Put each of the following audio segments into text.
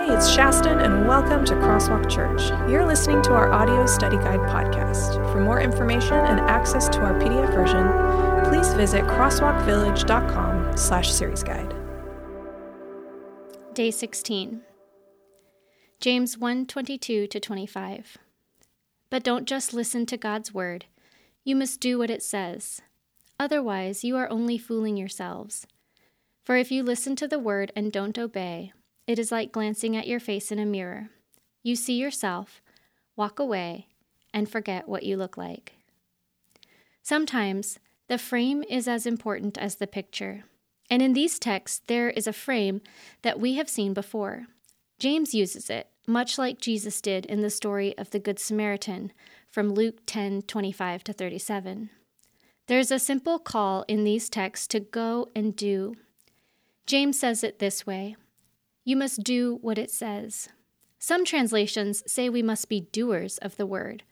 Hey, it's Shaston, and welcome to Crosswalk Church. You're listening to our audio study guide podcast. For more information and access to our PDF version, please visit crosswalkvillage.com slash series guide. Day 16. James 1 22 to 25. But don't just listen to God's word, you must do what it says. Otherwise, you are only fooling yourselves. For if you listen to the word and don't obey, it is like glancing at your face in a mirror. You see yourself, walk away, and forget what you look like. Sometimes the frame is as important as the picture. And in these texts, there is a frame that we have seen before. James uses it, much like Jesus did in the story of the Good Samaritan from Luke 10 25 to 37. There's a simple call in these texts to go and do. James says it this way you must do what it says. Some translations say we must be doers of the word.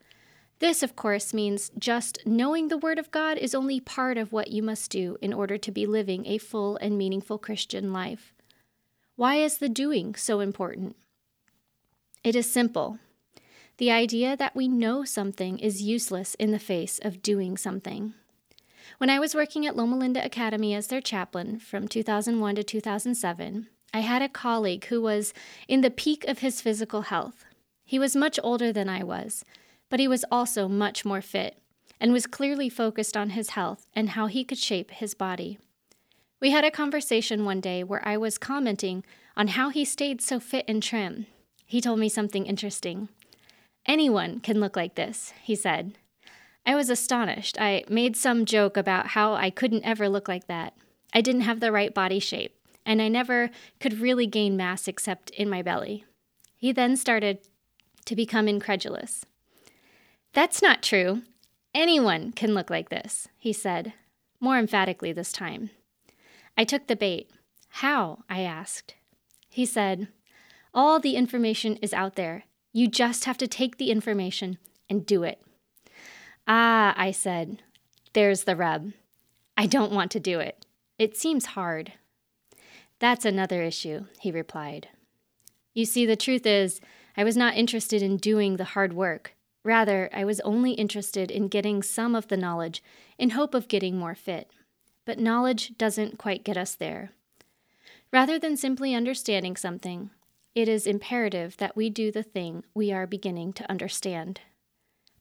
This, of course, means just knowing the Word of God is only part of what you must do in order to be living a full and meaningful Christian life. Why is the doing so important? It is simple. The idea that we know something is useless in the face of doing something. When I was working at Loma Linda Academy as their chaplain from 2001 to 2007, I had a colleague who was in the peak of his physical health. He was much older than I was, but he was also much more fit and was clearly focused on his health and how he could shape his body. We had a conversation one day where I was commenting on how he stayed so fit and trim. He told me something interesting. Anyone can look like this, he said. I was astonished. I made some joke about how I couldn't ever look like that. I didn't have the right body shape and I never could really gain mass except in my belly. He then started to become incredulous. That's not true. Anyone can look like this, he said, more emphatically this time. I took the bait. How? I asked. He said, All the information is out there. You just have to take the information and do it. Ah, I said, there's the rub. I don't want to do it. It seems hard. That's another issue, he replied. You see, the truth is, I was not interested in doing the hard work. Rather, I was only interested in getting some of the knowledge in hope of getting more fit. But knowledge doesn't quite get us there. Rather than simply understanding something, it is imperative that we do the thing we are beginning to understand.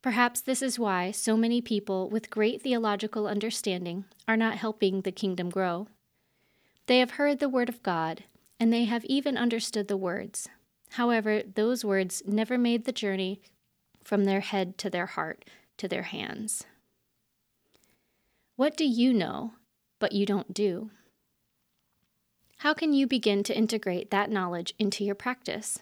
Perhaps this is why so many people with great theological understanding are not helping the kingdom grow. They have heard the word of God, and they have even understood the words. However, those words never made the journey from their head to their heart to their hands. What do you know, but you don't do? How can you begin to integrate that knowledge into your practice?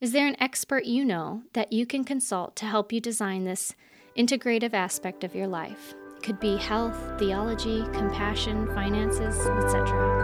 Is there an expert you know that you can consult to help you design this integrative aspect of your life? Could be health, theology, compassion, finances, etc.